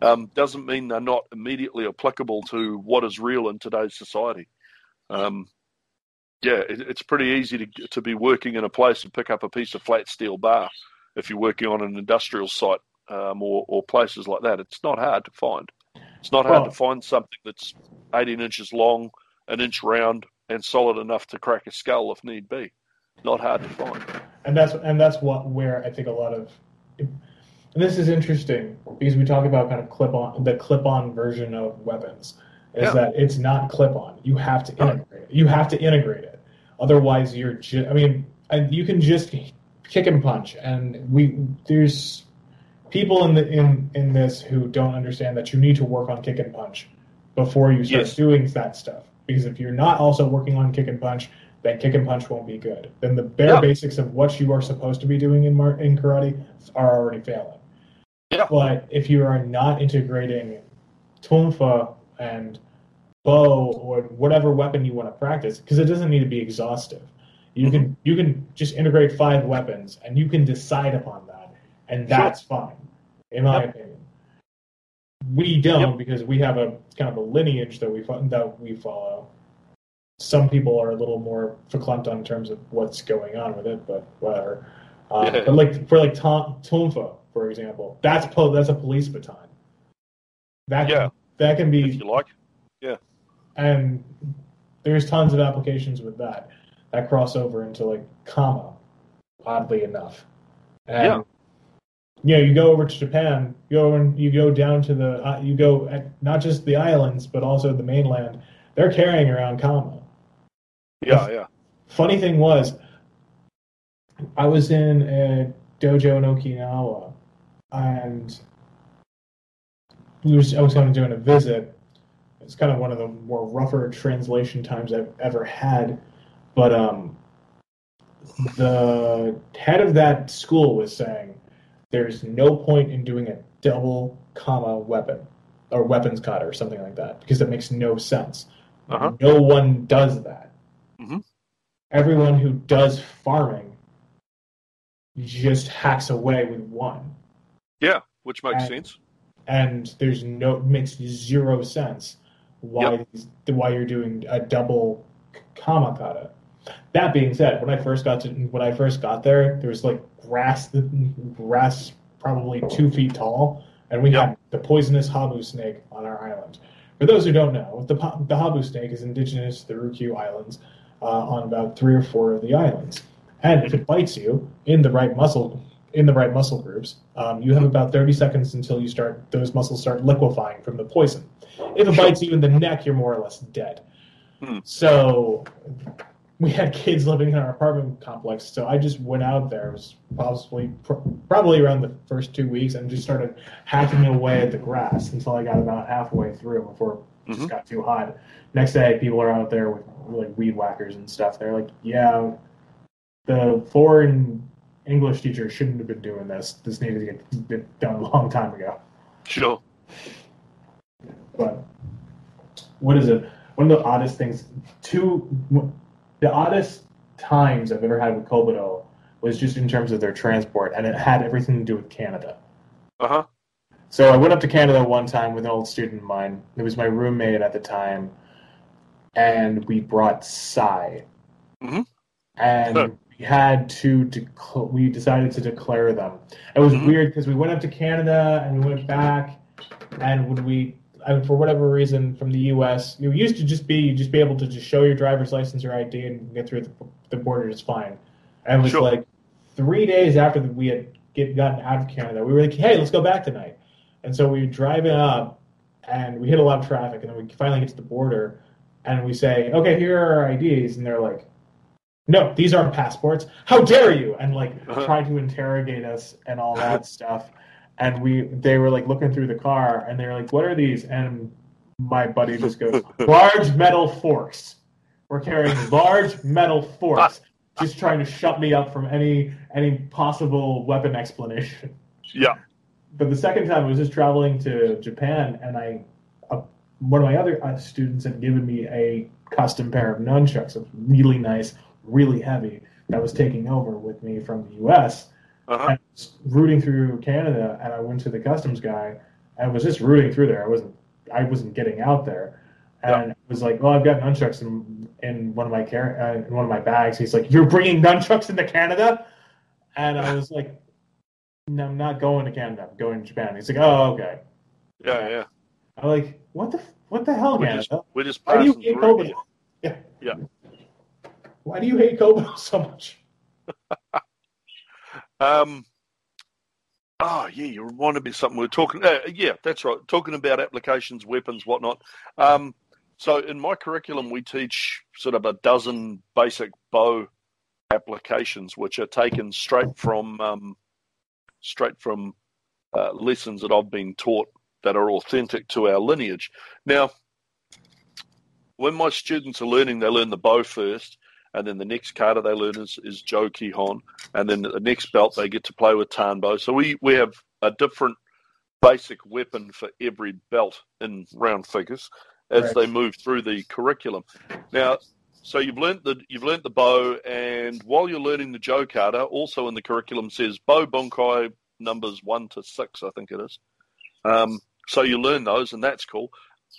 um, doesn't mean they're not immediately applicable to what is real in today's society. Um, yeah, it, it's pretty easy to to be working in a place and pick up a piece of flat steel bar if you're working on an industrial site um, or, or places like that. It's not hard to find. It's not hard Well- to find something that's 18 inches long, an inch round, and solid enough to crack a skull if need be. Not hard to find. and that's and that's what where I think a lot of and this is interesting because we talk about kind of clip on the clip on version of weapons is Yeah. that it's not clip on. You have to integrate it. You have to integrate it. Otherwise, you're just. I mean, and you can just kick and punch, and we there's people in the in in this who don't understand that you need to work on kick and punch before you start Yes. doing that stuff. Because if you're not also working on kick and punch, then kick and punch won't be good. Then the bare Yeah. basics of what you are supposed to be doing in mar- in karate are already failing. Yeah. But if you are not integrating tonfa and bo or whatever weapon you want to practice, because it doesn't need to be exhaustive. You can you can just integrate five weapons and you can decide upon that, and Sure. that's fine, in my Yep. opinion. We don't Yep. because we have a kind of a lineage that we that we follow. Some people are a little more verklempt on terms of what's going on with it, but whatever. Uh. But like for like tonfa, for example, that's po- that's a police baton. That Yeah. can, that can be If you like. Yeah. And there's tons of applications with that that cross over into like kama oddly enough. And Yeah. you know you go over to japan you go and you go down to the uh, you go at not just the islands but also the mainland. They're carrying around kama. Yeah, yeah. funny thing was i was in a dojo in okinawa and we was, i was going to do a visit. It's kind of one of the more rougher translation times i've ever had but um the head of that school was saying there's no point in doing a double kama weapon or weapons kata or something like that because it makes no sense Uh-huh. no one does that Mhm. everyone who does farming just hacks away with one Yeah, which makes And- sense. and there's no makes zero sense why these- why you're doing a double kama kata. That being said, when I first got to when I first got there, there was like grass grass probably two feet tall, and we Yep. had the poisonous habu snake on our island. For those who don't know, the the habu snake is indigenous to the Ryukyu Islands uh, on about three or four of the islands, and if it bites you in the right muscle in the right muscle groups, um, you have about 30 seconds until you start those muscles start liquefying from the poison. If it bites you in the neck, you're more or less dead. Hmm. So we had kids living in our apartment complex, so I just went out there. It was possibly pr- probably around the first two weeks, and just started hacking away at the grass until I got about halfway through before it just Mhm. got too hot. Next day, people are out there with like weed whackers and stuff. They're like, "Yeah, the foreign English teacher shouldn't have been doing this. This needed to get, get done a long time ago." Sure. But what is it? One of the oddest things, two, the oddest times I've ever had with Kobudo was just in terms of their transport, and it had everything to do with Canada. Uh huh. So I went up to Canada one time with an old student of mine. It was my roommate at the time, and we brought sai. Mhm. And Huh. we had to dec- we decided to declare them. It was Mhm. weird because we went up to Canada and we went back, and when we and for whatever reason from the U.S. You used to just be you just be able to just show your driver's license or ID and get through the, the border just fine. And it was Sure. like three days after we had get gotten out of Canada, we were like, "Hey, let's go back tonight." And so we were driving up, and we hit a lot of traffic, and then we finally get to the border, and we say, "Okay, here are our IDs," and they're like, "No, these aren't passports. How dare you?" And like Uh-huh. trying to interrogate us and all that stuff. And we, they were like looking through the car, and they were like, "What are these?" And my buddy just goes, "Large metal forks. We're carrying large metal forks." Just trying to shut me up from any any possible weapon explanation. Yeah. But the second time I was just traveling to Japan, and I, uh, one of my other uh, students had given me a custom pair of nunchucks, it was really nice, really heavy, that was taking over with me from the U.S. Uh huh. I was rooting through Canada, and I went to the customs guy, and was just rooting through there. I wasn't, I wasn't getting out there, and it was like, "Well, I've got nunchucks in in one of my car- uh, in one of my bags." He's like, "You're bringing nunchucks into Canada?" And I was like, "No, I'm not going to Canada. I'm going to Japan." He's like, "Oh, okay." Yeah, yeah. I'm like, what the what the hell, man? just, we're just Why do you hate Kobo? Yeah. Yeah. Why do you hate Kobo so much? Um, oh, yeah, you reminded me of something. We were talking, uh, yeah, that's right. Talking about applications, weapons, whatnot. Um, so in my curriculum, we teach sort of a dozen basic bo applications, which are taken straight from um, straight from uh, lessons that I've been taught that are authentic to our lineage. Now, when my students are learning, they learn the bo first, and then the next kata they learn is, is Jo Kihon, and then the next belt they get to play with Tanbo. So we, we have a different basic weapon for every belt in round figures as Right. they move through the curriculum. Now, so you've learnt the you've learnt the bo, and while you're learning the Jo kata, also in the curriculum says bo bunkai numbers one to six, I think it is. Um, so you learn those, and that's cool.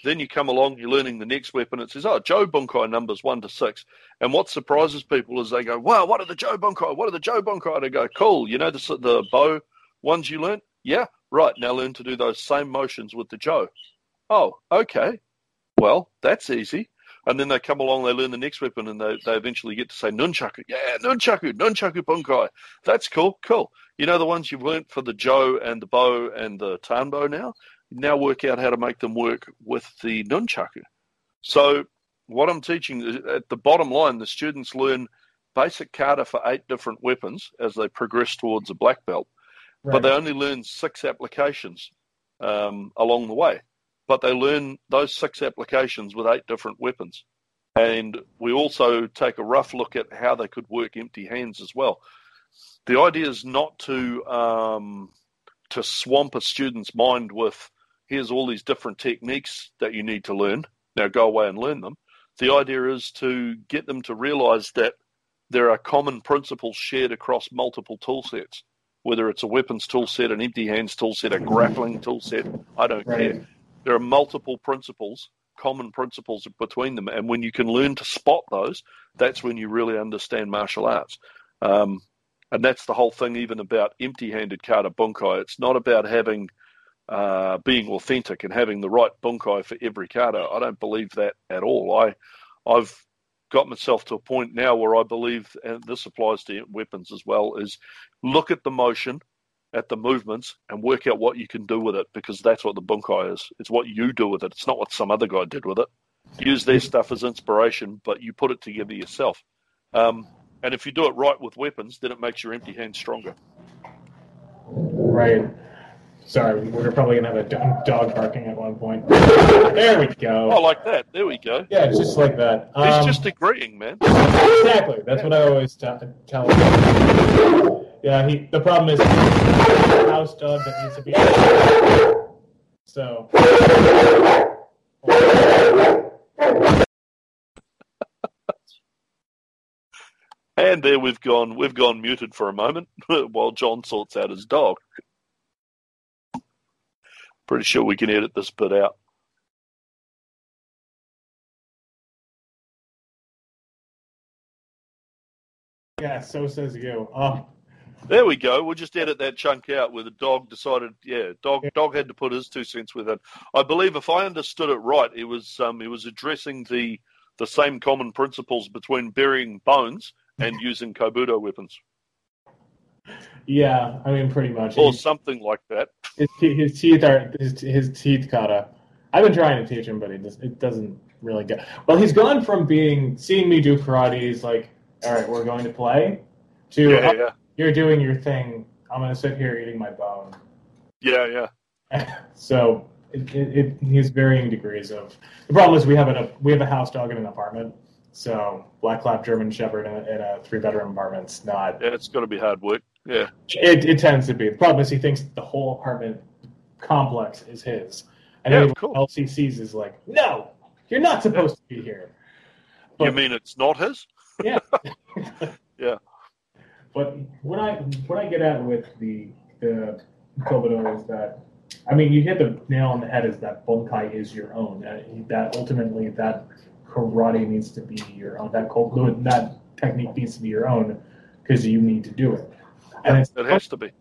Then you come along, you're learning the next weapon. It says, oh, Jo Bunkai numbers one to six. And what surprises people is they go, wow, what are the Jo Bunkai? What are the Jo Bunkai? And I go, cool. You know the, the bo ones you learned? Yeah, right. Now learn to do those same motions with the Jo. Oh, okay. Well, that's easy. And then they come along, they learn the next weapon, and they, they eventually get to say nunchaku. Yeah, nunchaku, nunchaku bunkai. That's cool, cool. You know the ones you've learnt for the Jo and the bo and the tanbo now? Now work out how to make them work with the nunchaku. So what I'm teaching at the bottom line, the students learn basic kata for eight different weapons as they progress towards a black belt, but they only learn six applications um, along the way. But they learn those six applications with eight different weapons. And we also take a rough look at how they could work empty hands as well. The idea is not to um, to swamp a student's mind with here's all these different techniques that you need to learn. Now go away and learn them. The idea is to get them to realize that there are common principles shared across multiple tool sets, whether it's a weapons tool set, an empty hands tool set, a grappling tool set. I don't Right. care. There are multiple principles, common principles between them. And when you can learn to spot those, that's when you really understand martial arts. Um, and that's the whole thing, even about empty handed kata bunkai. It's not about having uh, being authentic and having the right bunkai for every kata. I don't believe that at all. I, I've got myself to a point now where I believe, and this applies to weapons as well, is look at the motion, at the movements, and work out what you can do with it because that's what the bunkai is. It's what you do with it. It's not what some other guy did with it. Use their stuff as inspiration, but you put it together yourself. Um, and if you do it right with weapons, then it makes your empty hand stronger. Right. Sorry, we're probably gonna have a dog barking at one point. There we go. Oh, like that. There we go. Yeah, it's just like that. He's Um, just agreeing, man. exactly. That's what I always t- tell him. Yeah, he. The problem is a house dog that needs to be. So. And there we've gone we've gone muted for a moment while John sorts out his dog. Pretty sure we can edit this bit out. Yeah, so says you. Oh, There we go. We'll just edit that chunk out where the dog decided yeah, dog dog had to put his two cents with it. I believe if I understood it right, it was um it was addressing the the same common principles between burying bones and using kobudo weapons. Yeah. I mean, pretty much. Or He- something like that. his, his teeth are his, his teeth kata. I've been trying to teach him, but it just it doesn't really get. Well, he's gone from being seeing me do karate. He's like, all right, we're going to play. To Yeah, "Oh, yeah. you're doing your thing. I'm going to sit here eating my bone. Yeah, yeah. so it, it, it, he's varying degrees of. The problem is we have a we have a house dog in an apartment. So black lab German Shepherd in a, in a three bedroom apartment's not. Yeah, it's gotta be hard work. Yeah. It, it tends to be. The problem is he thinks the whole apartment complex is his, and Yeah, anyone cool. else he sees is like, no, you're not supposed to be here. you mean it's not his? Yeah. Yeah. But what I what I get at with the the Kobudo is that I mean you hit the nail on the head is that Bunkai is your own. That, that ultimately that karate needs to be your own. That Kobudo that technique needs to be your own because you need to do it. And it's It has to be.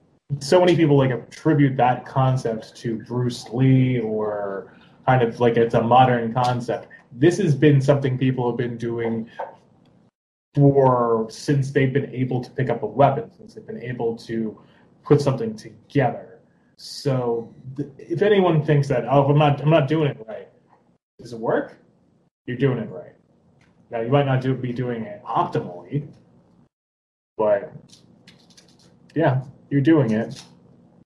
so many people like attribute that concept to Bruce Lee or kind of like it's a modern concept. This has been something people have been doing for since they've been able to pick up a weapon, since they've been able to put something together. So th- if anyone thinks that oh I'm not I'm not doing it right, does it work? You're doing it right. Now you might not do, be doing it optimally, but yeah, you're doing it.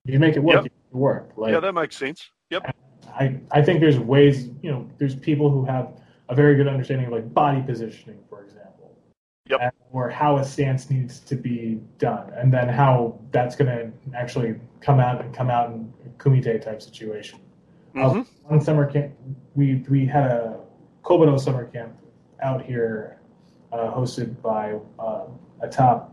You make it work. Yep. It work. Like, yeah, that makes sense. Yep. I, I think there's ways, you know, there's people who have a very good understanding of like body positioning, for example. Yep. Or how a stance needs to be done, and then how that's going to actually come out and come out in a kumite type situation. Mm-hmm. One summer camp, we we had a Kobudo summer camp out here, uh, hosted by uh, a top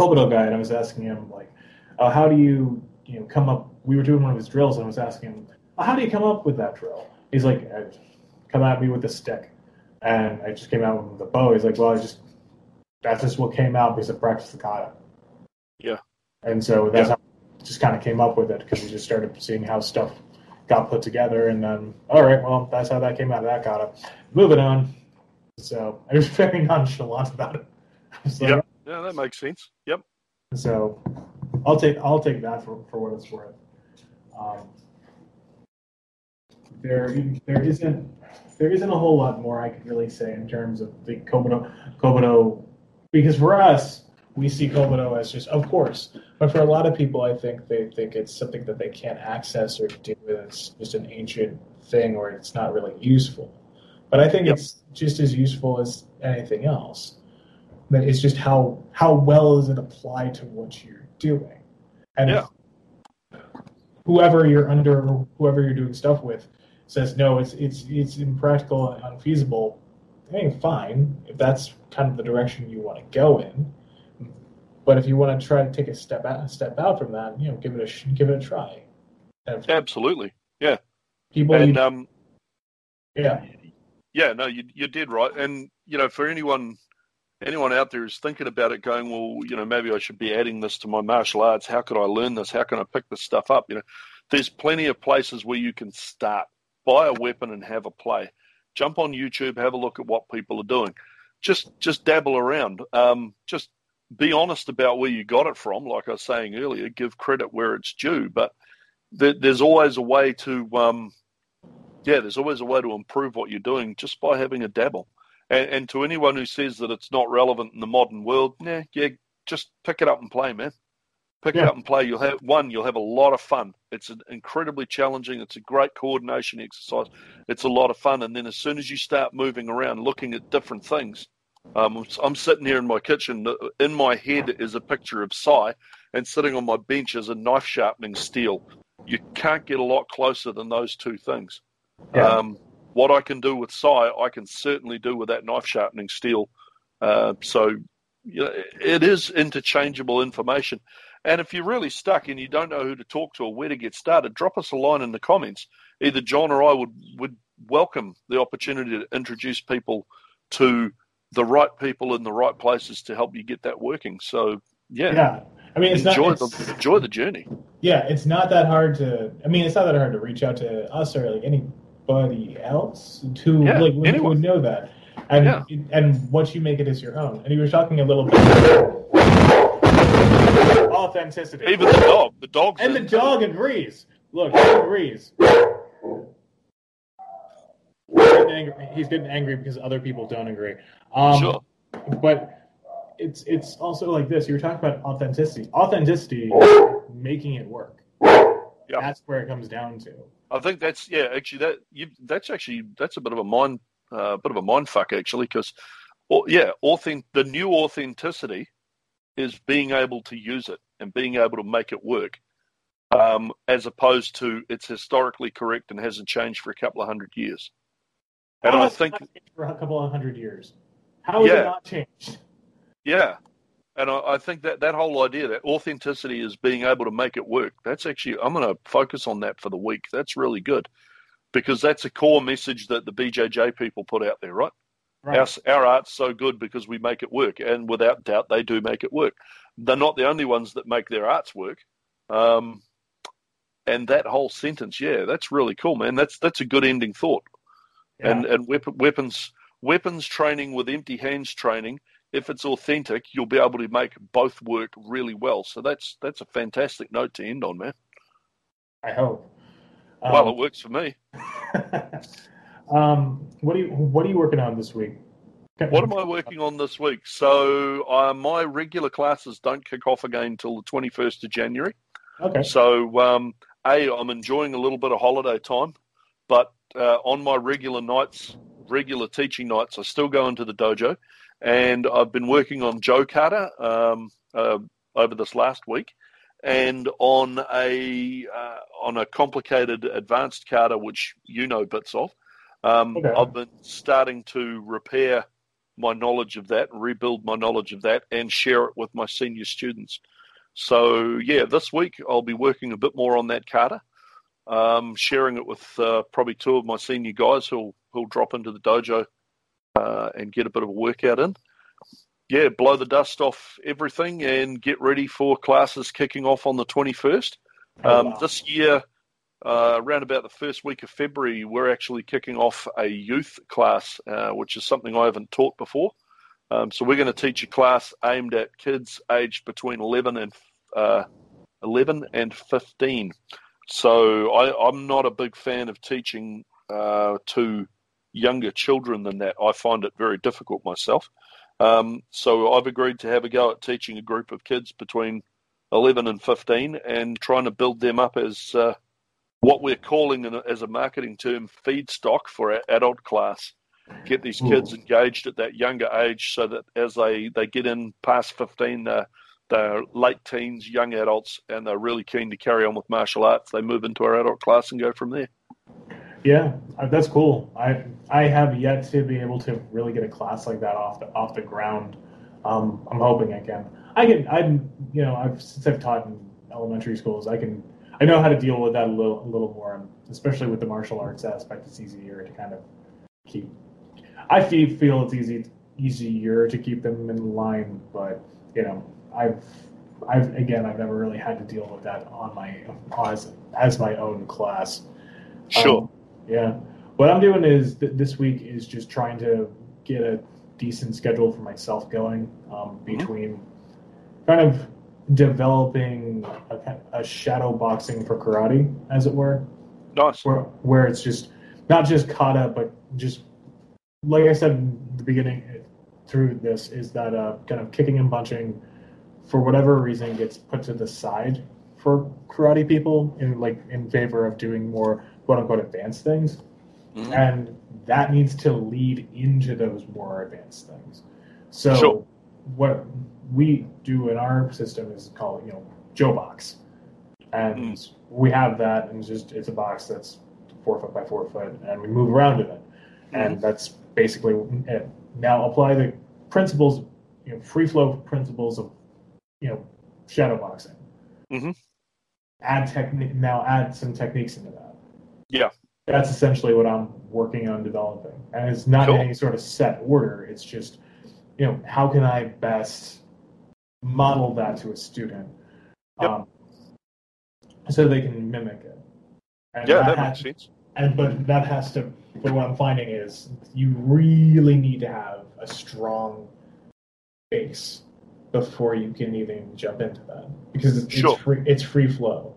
Kobudo guy, and I was asking him like, uh, how do you you know come up? We were doing one of his drills, and I was asking him, "Uh, how do you come up with that drill? He's like, "Uh, come at me with a stick, and I just came out with the bo. He's like, well, I just that's just what came out because I practiced the kata. Yeah. And so that's Yeah. how I just kind of came up with it because we just started seeing how stuff got put together, and then all right, well, that's how that came out of that kata. Moving on. So I was very nonchalant about it. I was like, Yep. Yeah, that makes sense. Yep. so I'll take I'll take that for, for what it's worth. Um, there there isn't there isn't a whole lot more I could really say in terms of the Kobudo Kobudo because for us we see Kobudo as just of course, but for a lot of people I think they think it's something that they can't access or do. It's just an ancient thing or it's not really useful. But I think Yep. it's just as useful as anything else. But it's just how how well is it applied to what you're doing, and Yeah. if whoever you're under, whoever you're doing stuff with, says no, it's it's it's impractical and unfeasible. Hey, fine if that's kind of the direction you want to go in. But if you want to try to take a step out, step out from that, you know, give it a give it a try. If Absolutely. Yeah. People, And um, yeah, yeah, no, you you did right. And you know, for anyone anyone out there who's thinking about it, going, well, you know, maybe I should be adding this to my martial arts. How could I learn this? How can I pick this stuff up? You know, there's plenty of places where you can start. Buy a weapon and have a play. Jump on YouTube, have a look at what people are doing. Just just dabble around. Um, just be honest about where you got it from. Like I was saying earlier, give credit where it's due. But there, there's always a way to um, yeah, there's always a way to improve what you're doing just by having a dabble. And, and to anyone who says that it's not relevant in the modern world, yeah, yeah, just pick it up and play, man. Pick it up and play. You'll have one. You'll have a lot of fun. It's an incredibly challenging. It's a great coordination exercise. It's a lot of fun. And then as soon as you start moving around, looking at different things, um, I'm- sitting here in my kitchen. In my head is a picture of Sai, and sitting on my bench is a knife sharpening steel. You can't get a lot closer than those two things. Yeah. Um, what I can do with Sai, I can certainly do with that knife sharpening steel. Uh, so you know, it is interchangeable information. And if you're really stuck and you don't know who to talk to or where to get started, drop us a line in the comments. Either John or I would, would welcome the opportunity to introduce people to the right people in the right places to help you get that working. So yeah, yeah. I mean, it's enjoy not. it's- the enjoy the journey. Yeah, it's not that hard to. I mean, it's not that hard to reach out to us or like anybody else to Yeah, like would, anyone. would know that, and Yeah. and once you make it as your own. And you were talking a little bit authenticity, Even the dog, the dog and the dog agrees. Look, he agrees. He's getting angry, he's getting angry because other people don't agree. Um, Sure. but it's it's also like this. You were talking about authenticity. Authenticity, making it work. Yeah. That's where it comes down to. I think that's yeah. Actually, that you that's actually that's a bit of a mind uh, bit of a mind fuck actually because yeah, authentic the new authenticity is being able to use it and being able to make it work, um, as opposed to it's historically correct and hasn't changed for a couple of hundred years. And I think for a couple of hundred years. How has Yeah. it not changed? Yeah. And I, I think that that whole idea that authenticity is being able to make it work, that's actually, I'm going to focus on that for the week. That's really good because that's a core message that the BJJ people put out there, right? Right. Our, our art's so good because we make it work. And without doubt, they do make it work. They're not the only ones that make their arts work. Um, and that whole sentence. Yeah, that's really cool, man. That's that's a good ending thought. Yeah. And and weapon, weapons weapons training with empty hands training. If it's authentic, you'll be able to make both work really well. So that's that's a fantastic note to end on, man. I hope. well, it Um, works for me. um, what are you What are you working on this week? What am I working on this week? So uh, my regular classes don't kick off again until the twenty first of January. Okay. So, um, A, I'm enjoying a little bit of holiday time, but uh, on my regular nights, regular teaching nights, I still go into the dojo, and I've been working on Jo kata um, uh, over this last week, and on a uh, on a complicated advanced kata, which you know bits of. Um, Okay. I've been starting to repair my knowledge of that, rebuild my knowledge of that, and share it with my senior students. So yeah, this week I'll be working a bit more on that kata, um, sharing it with uh, probably two of my senior guys who'll who'll drop into the dojo uh, and get a bit of a workout in. Yeah, blow the dust off everything and get ready for classes kicking off on the twenty first. Oh, Um, wow. This year, uh, around about the first week of February, we're actually kicking off a youth class, uh, which is something I haven't taught before. Um, so we're going to teach a class aimed at kids aged between 11 and uh, 11 and 15. So I, I'm not a big fan of teaching uh, to younger children than that. I find it very difficult myself. Um, so I've agreed to have a go at teaching a group of kids between 11 and 15 and trying to build them up as uh, what we're calling in as a marketing term feedstock for our adult class. Get these kids Ooh. engaged at that younger age so that as they, they get in past 15, they're, they're late teens, young adults, and they're really keen to carry on with martial arts. They move into our adult class and go from there. Yeah, uh, that's cool. I I have yet to be able to really get a class like that off the off the ground. Um, I'm hoping I can. I can. I'm you know I've since I've taught in elementary schools. I can. I know how to deal with that a little a little more, especially with the martial arts aspect. It's easier to kind of keep. I feel feel it's easy easier to keep them in line, but you know I've I've again I've never really had to deal with that on my as as my own class. Sure. Um, yeah. What I'm doing is th- this week is just trying to get a decent schedule for myself going um, between kind of developing a, a shadow boxing for karate, as it were, nice. where where it's just not just kata, but just like I said in the beginning uh, through this is that uh, kind of kicking and punching for whatever reason gets put to the side for karate people in like in favor of doing more quote unquote advanced things Mhm. and that needs to lead into those more advanced things so Sure. what we do in our system is called you know joe box and we have that and it's just it's a box that's four foot by four foot and we move around in it and that's basically it. now apply the principles you know free flow principles of you know shadow boxing Mhm. add technique now add some techniques into that Yeah. that's essentially what i'm working on developing and it's not Cool. in any sort of set order it's just you know how can i best model that to a student Yep. um, so they can mimic it and Yeah, that has- makes sense. and but that has to. But what I'm finding is you really need to have a strong base before you can even jump into that because it's, Sure. it's free. It's free flow,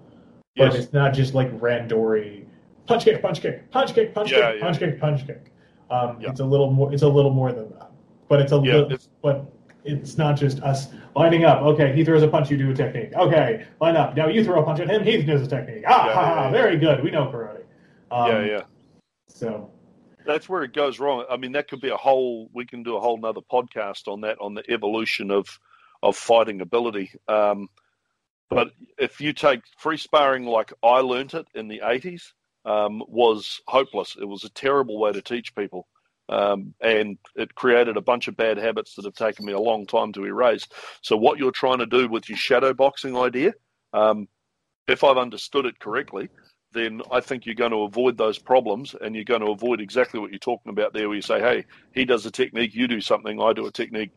but Yes. it's not just like randori punch kick, punch kick, punch kick, punch Yeah, kick, yeah. punch kick, punch kick. Um, Yeah. It's a little more. It's a little more than that, but it's a little. it's- But it's not just us lining up. Okay, he throws a punch, you do a technique. Okay, line up. Now you throw a punch at him, he does a technique. Ah, ha, ha, very good. We know karate. Um, yeah, yeah. So That's where it goes wrong. I mean, that could be a whole. We can do a whole nother podcast on that, on the evolution of of fighting ability. Um, but if you take free sparring like I learned it in the eighties, um, was hopeless. It was a terrible way to teach people, um, and it created a bunch of bad habits that have taken me a long time to erase. So, what you're trying to do with your shadow boxing idea, um, if I've understood it correctly, then I think you're going to avoid those problems and you're going to avoid exactly what you're talking about there, where you say, hey, he does a technique, you do something, I do a technique,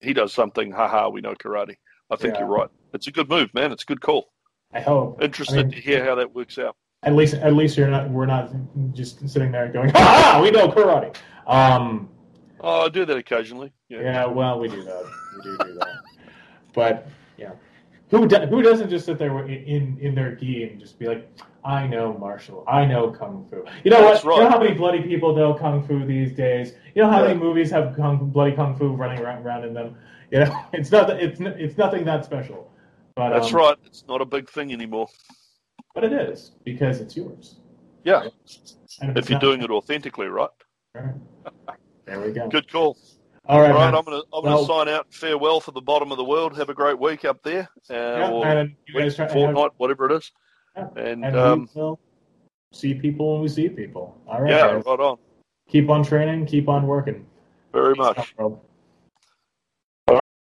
he does something, haha, we know karate. I think Yeah. you're right. It's a good move, man. It's a good call. I hope. Interested I mean, to hear how that works out. At least, at least you're not. We're not just sitting there going, "Ha! We know karate." Um, Oh, I do that occasionally. Yeah. yeah, well, we do that. We do do that. But yeah, who do, who doesn't just sit there in in, in their gi and just be like, "I know martial. I know kung fu." You know That's what? You know how many bloody people know kung fu these days. You know how many movies have kung, bloody kung fu running around, around in them. You know, it's not. It's it's nothing that special. But That's um, right. It's not a big thing anymore. But it is because it's yours. Yeah, if you're doing it authentically, right? there we go. Good call. All right, All right, man. I'm gonna I'm Well- sign out. Farewell for the bottom of the world. Have a great week up there, uh, Yeah, or week, fortnight, whatever it is. Yeah. And, and um, we will see people when we see people. All right, yeah, guys. right on. keep on training, keep on working. Very Peace much. out.